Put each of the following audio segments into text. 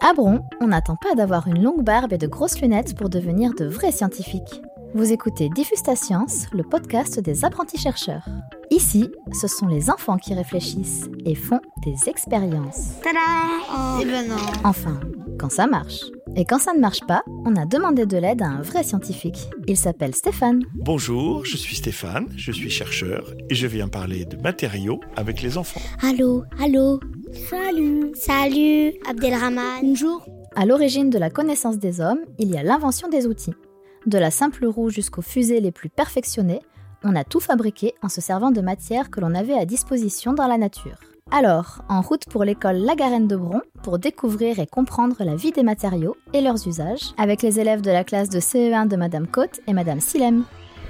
À Bron, on n'attend pas d'avoir une longue barbe et de grosses lunettes pour devenir de vrais scientifiques. Vous écoutez Diffusta Science, le podcast des apprentis chercheurs. Ici, ce sont les enfants qui réfléchissent et font des expériences. Tada oh. Eh ben non. Enfin, quand ça marche. Et quand ça ne marche pas, on a demandé de l'aide à un vrai scientifique. Il s'appelle Stéphane. Bonjour, je suis Stéphane, je suis chercheur et je viens parler de matériaux avec les enfants. Allô, allô. Salut. Salut, Abdelrahman. Bonjour. À l'origine de la connaissance des hommes, il y a l'invention des outils. De la simple roue jusqu'aux fusées les plus perfectionnées, on a tout fabriqué en se servant de matières que l'on avait à disposition dans la nature. Alors, en route pour l'école Lagarenne de Bron pour découvrir et comprendre la vie des matériaux et leurs usages avec les élèves de la classe de CE1 de Madame Côte et Madame Silem.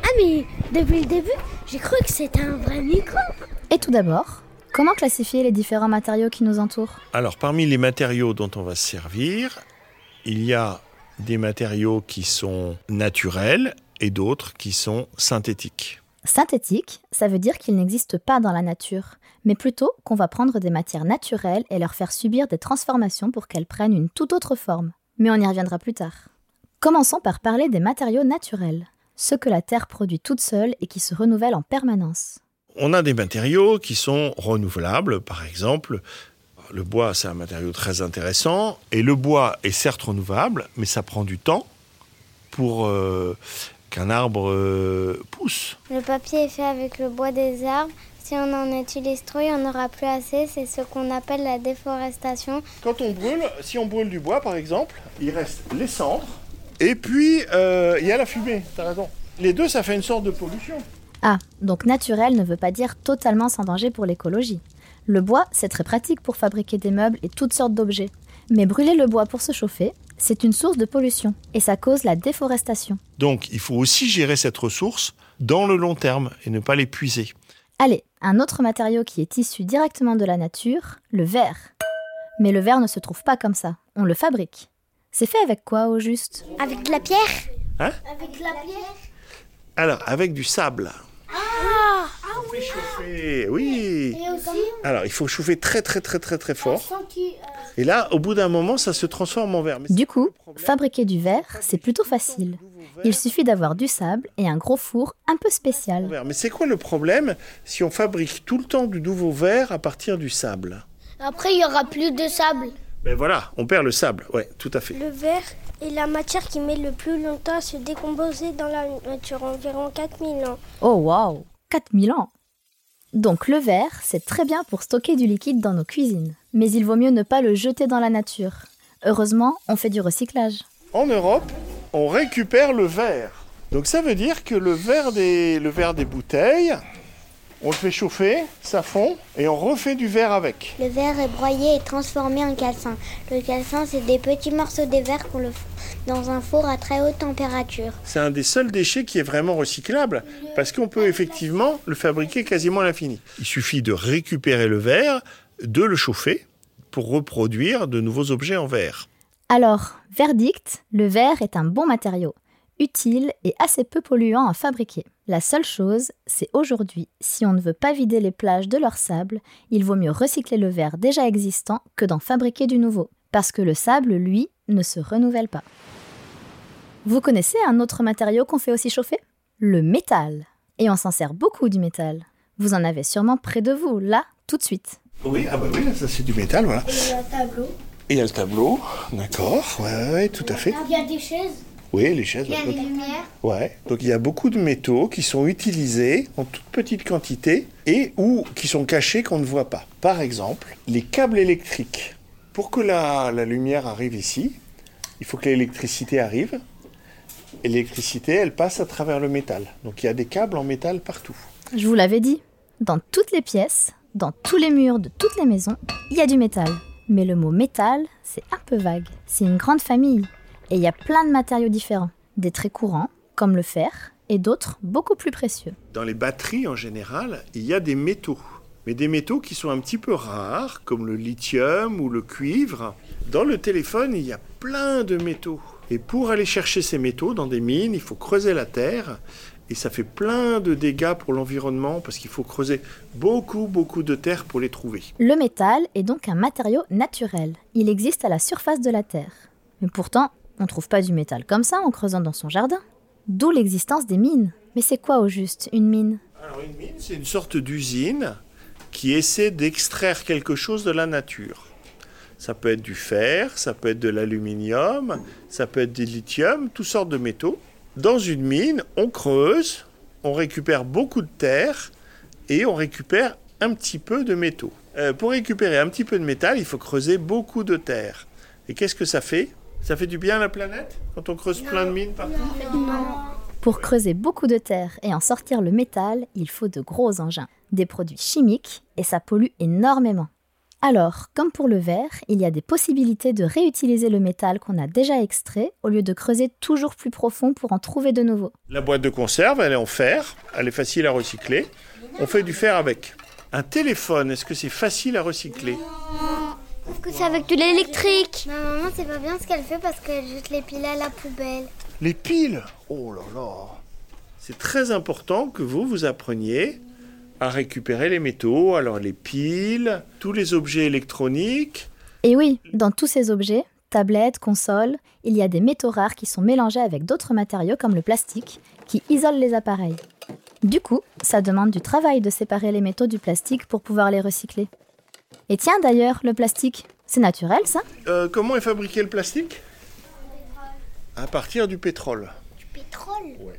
Ah mais depuis le début, j'ai cru que c'était un vrai micro. Et tout d'abord, comment classifier les différents matériaux qui nous entourent? Alors, parmi les matériaux dont on va se servir, il y a des matériaux qui sont naturels et d'autres qui sont synthétiques. Synthétique, ça veut dire qu'ils n'existent pas dans la nature, mais plutôt qu'on va prendre des matières naturelles et leur faire subir des transformations pour qu'elles prennent une toute autre forme. Mais on y reviendra plus tard. Commençons par parler des matériaux naturels, ceux que la Terre produit toute seule et qui se renouvellent en permanence. On a des matériaux qui sont renouvelables, par exemple, le bois c'est un matériau très intéressant, et le bois est certes renouvelable, mais ça prend du temps pour euh, qu'un arbre euh, pousse. Le papier est fait avec le bois des arbres. Si on en utilise trop, il n'y en aura plus assez. C'est ce qu'on appelle la déforestation. Quand on brûle, si on brûle du bois par exemple, il reste les cendres et puis euh, il y a la fumée, t'as raison. Les deux, ça fait une sorte de pollution. Ah, donc naturel ne veut pas dire totalement sans danger pour l'écologie. Le bois, c'est très pratique pour fabriquer des meubles et toutes sortes d'objets. Mais brûler le bois pour se chauffer, c'est une source de pollution et ça cause la déforestation. Donc il faut aussi gérer cette ressource dans le long terme et ne pas l'épuiser. Allez, un autre matériau qui est issu directement de la nature, le verre. Mais le verre ne se trouve pas comme ça, on le fabrique. C'est fait avec quoi au juste? Avec de la pierre? Hein? Avec la pierre? Alors, avec du sable. Ah, On fait chauffer, oui. Et aussi, Alors, il faut chauffer très très très très très fort. sans euh, Et là, au bout d'un moment, ça se transforme en verre. Mais Du coup, fabriquer du verre, c'est plutôt facile. Il suffit d'avoir du sable et un gros four un peu spécial. Mais c'est quoi le problème si on fabrique tout le temps du nouveau verre à partir du sable? Après, il y aura plus de sable. Ben voilà, on perd le sable. Ouais, tout à fait. Le verre est la matière qui met le plus longtemps à se décomposer dans la nature, environ 4000 ans. Oh waouh 4000 ans Donc le verre, c'est très bien pour stocker du liquide dans nos cuisines. Mais il vaut mieux ne pas le jeter dans la nature. Heureusement, on fait du recyclage. En Europe, on récupère le verre. Donc ça veut dire que le verre des, le verre des bouteilles, on le fait chauffer, ça fond, et on refait du verre avec. Le verre est broyé et transformé en calcin. Le calcin, c'est des petits morceaux de verre qu'on le fout dans un four à très haute température. C'est un des seuls déchets qui est vraiment recyclable, parce qu'on peut effectivement le fabriquer quasiment à l'infini. Il suffit de récupérer le verre, de le chauffer, pour reproduire de nouveaux objets en verre. Alors, verdict, le verre est un bon matériau, utile et assez peu polluant à fabriquer. La seule chose, c'est aujourd'hui, si on ne veut pas vider les plages de leur sable, il vaut mieux recycler le verre déjà existant que d'en fabriquer du nouveau, parce que le sable, lui, ne se renouvelle pas. Vous connaissez un autre matériau qu'on fait aussi chauffer? Le métal. Et on s'en sert beaucoup du métal. Vous en avez sûrement près de vous, là, tout de suite. Oui, ah bah oui, ça c'est du métal, voilà. Il y a un tableau. Et il y a le tableau, d'accord, ouais, ouais, tout à fait. Il y a des chaises. Oui, les chaises. Il y a des lumières. Ouais, donc il y a beaucoup de métaux qui sont utilisés en toute petite quantité et ou qui sont cachés qu'on ne voit pas. Par exemple, les câbles électriques. Pour que la, la lumière arrive ici, il faut que l'électricité arrive. Et l'électricité, elle passe à travers le métal. Donc il y a des câbles en métal partout. Je vous l'avais dit, dans toutes les pièces, dans tous les murs de toutes les maisons, il y a du métal. Mais le mot métal, c'est un peu vague. C'est une grande famille. Et il y a plein de matériaux différents. Des très courants, comme le fer, et d'autres beaucoup plus précieux. Dans les batteries en général, il y a des métaux. Mais des métaux qui sont un petit peu rares, comme le lithium ou le cuivre. Dans le téléphone, il y a plein de métaux. Et pour aller chercher ces métaux dans des mines, il faut creuser la terre. Et ça fait plein de dégâts pour l'environnement parce qu'il faut creuser beaucoup, beaucoup de terre pour les trouver. Le métal est donc un matériau naturel. Il existe à la surface de la Terre. Mais pourtant, on ne trouve pas du métal comme ça en creusant dans son jardin. D'où l'existence des mines. Mais c'est quoi au juste une mine? Alors une mine, c'est une sorte d'usine qui essaie d'extraire quelque chose de la nature. Ça peut être du fer, ça peut être de l'aluminium, ça peut être du lithium, toutes sortes de métaux. Dans une mine, on creuse, on récupère beaucoup de terre et on récupère un petit peu de métaux. Euh, pour récupérer un petit peu de métal, il faut creuser beaucoup de terre. Et qu'est-ce que ça fait? Ça fait du bien à la planète quand on creuse plein de mines partout? Pour creuser beaucoup de terre et en sortir le métal, il faut de gros engins, des produits chimiques, et ça pollue énormément. Alors, comme pour le verre, il y a des possibilités de réutiliser le métal qu'on a déjà extrait au lieu de creuser toujours plus profond pour en trouver de nouveau. La boîte de conserve, elle est en fer, elle est facile à recycler. On fait du fer avec. Un téléphone, est-ce que c'est facile à recycler? Parce que c'est avec de l'électrique? Ma maman, c'est pas bien ce qu'elle fait parce qu'elle jette les piles à la poubelle. Les piles? Oh là là C'est très important que vous, vous appreniez à récupérer les métaux, alors les piles, tous les objets électroniques. Et oui, dans tous ces objets, tablettes, consoles, il y a des métaux rares qui sont mélangés avec d'autres matériaux comme le plastique, qui isolent les appareils. Du coup, ça demande du travail de séparer les métaux du plastique pour pouvoir les recycler. Et tiens d'ailleurs, le plastique, c'est naturel ça? Euh, comment est fabriqué le plastique? À partir du pétrole. Du pétrole?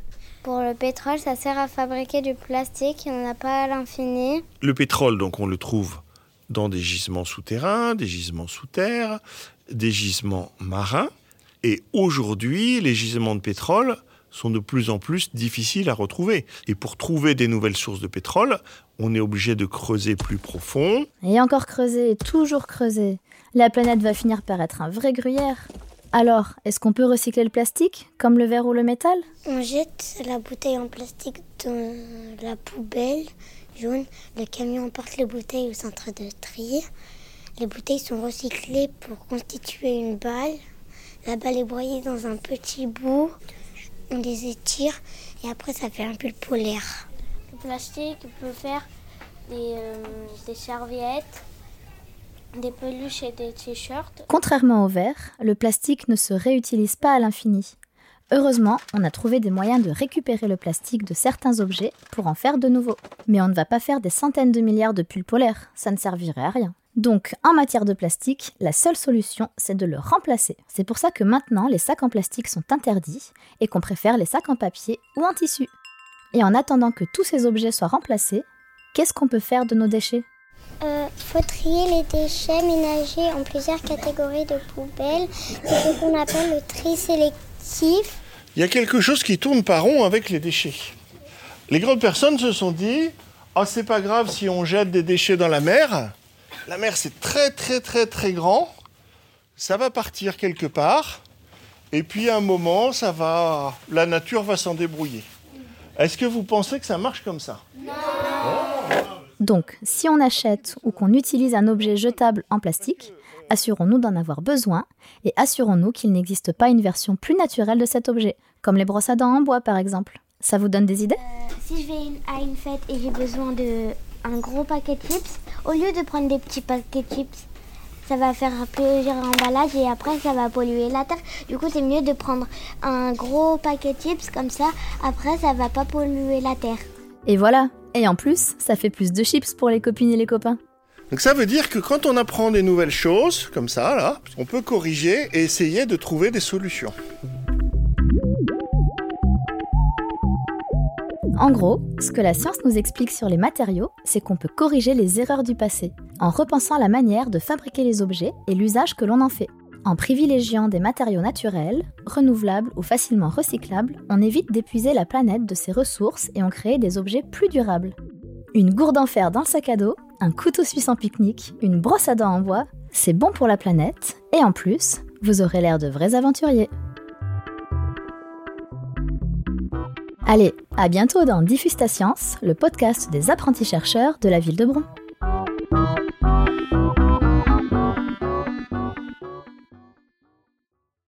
Pour le pétrole, ça sert à fabriquer du plastique. Il n'y en a pas à l'infini. Le pétrole, donc, on le trouve dans des gisements souterrains, des gisements sous terre, des gisements marins. Et aujourd'hui, les gisements de pétrole sont de plus en plus difficiles à retrouver. Et pour trouver des nouvelles sources de pétrole, on est obligé de creuser plus profond. Et encore creuser, toujours creuser. La planète va finir par être un vrai gruyère. Alors, est-ce qu'on peut recycler le plastique, comme le verre ou le métal? On jette la bouteille en plastique dans la poubelle jaune. Le camion emporte les bouteilles au centre de tri. Les bouteilles sont recyclées pour constituer une balle. La balle est broyée dans un petit bout. On les étire et après ça fait un pull polaire. Le plastique peut faire des, euh, des serviettes, des peluches et des t-shirts. Contrairement au verre, le plastique ne se réutilise pas à l'infini. Heureusement, on a trouvé des moyens de récupérer le plastique de certains objets pour en faire de nouveaux. Mais on ne va pas faire des centaines de milliards de pulls polaires, ça ne servirait à rien. Donc, en matière de plastique, la seule solution, c'est de le remplacer. C'est pour ça que maintenant, les sacs en plastique sont interdits et qu'on préfère les sacs en papier ou en tissu. Et en attendant que tous ces objets soient remplacés, qu'est-ce qu'on peut faire de nos déchets? Euh, faut trier les déchets ménagers en plusieurs catégories de poubelles. C'est ce qu'on appelle le tri sélectif. Il y a quelque chose qui tourne pas rond avec les déchets. Les grandes personnes se sont dit Oh, c'est pas grave si on jette des déchets dans la mer. La mer, c'est très, très, très, très grand. Ça va partir quelque part. Et puis, à un moment, ça va. La nature va s'en débrouiller. Est-ce que vous pensez que ça marche comme ça? Donc, si on achète ou qu'on utilise un objet jetable en plastique, assurons-nous d'en avoir besoin et assurons-nous qu'il n'existe pas une version plus naturelle de cet objet, comme les brosses à dents en bois par exemple. Ça vous donne des idées? Si je vais à une fête et j'ai besoin de un gros paquet de chips, au lieu de prendre des petits paquets de chips, ça va faire plusieurs emballages et après ça va polluer la terre. Du coup, c'est mieux de prendre un gros paquet de chips comme ça. Après, ça va pas polluer la terre. Et voilà. Et en plus, ça fait plus de chips pour les copines et les copains. Donc ça veut dire que quand on apprend des nouvelles choses, comme ça, là, on peut corriger et essayer de trouver des solutions. En gros, ce que la science nous explique sur les matériaux, c'est qu'on peut corriger les erreurs du passé, en repensant la manière de fabriquer les objets et l'usage que l'on en fait. En privilégiant des matériaux naturels, renouvelables ou facilement recyclables, on évite d'épuiser la planète de ses ressources et on crée des objets plus durables. Une gourde en fer dans le sac à dos, un couteau suisse en pique-nique, une brosse à dents en bois, c'est bon pour la planète et en plus, vous aurez l'air de vrais aventuriers. Allez, à bientôt dans Diffuse science, le podcast des apprentis chercheurs de la ville de Bron.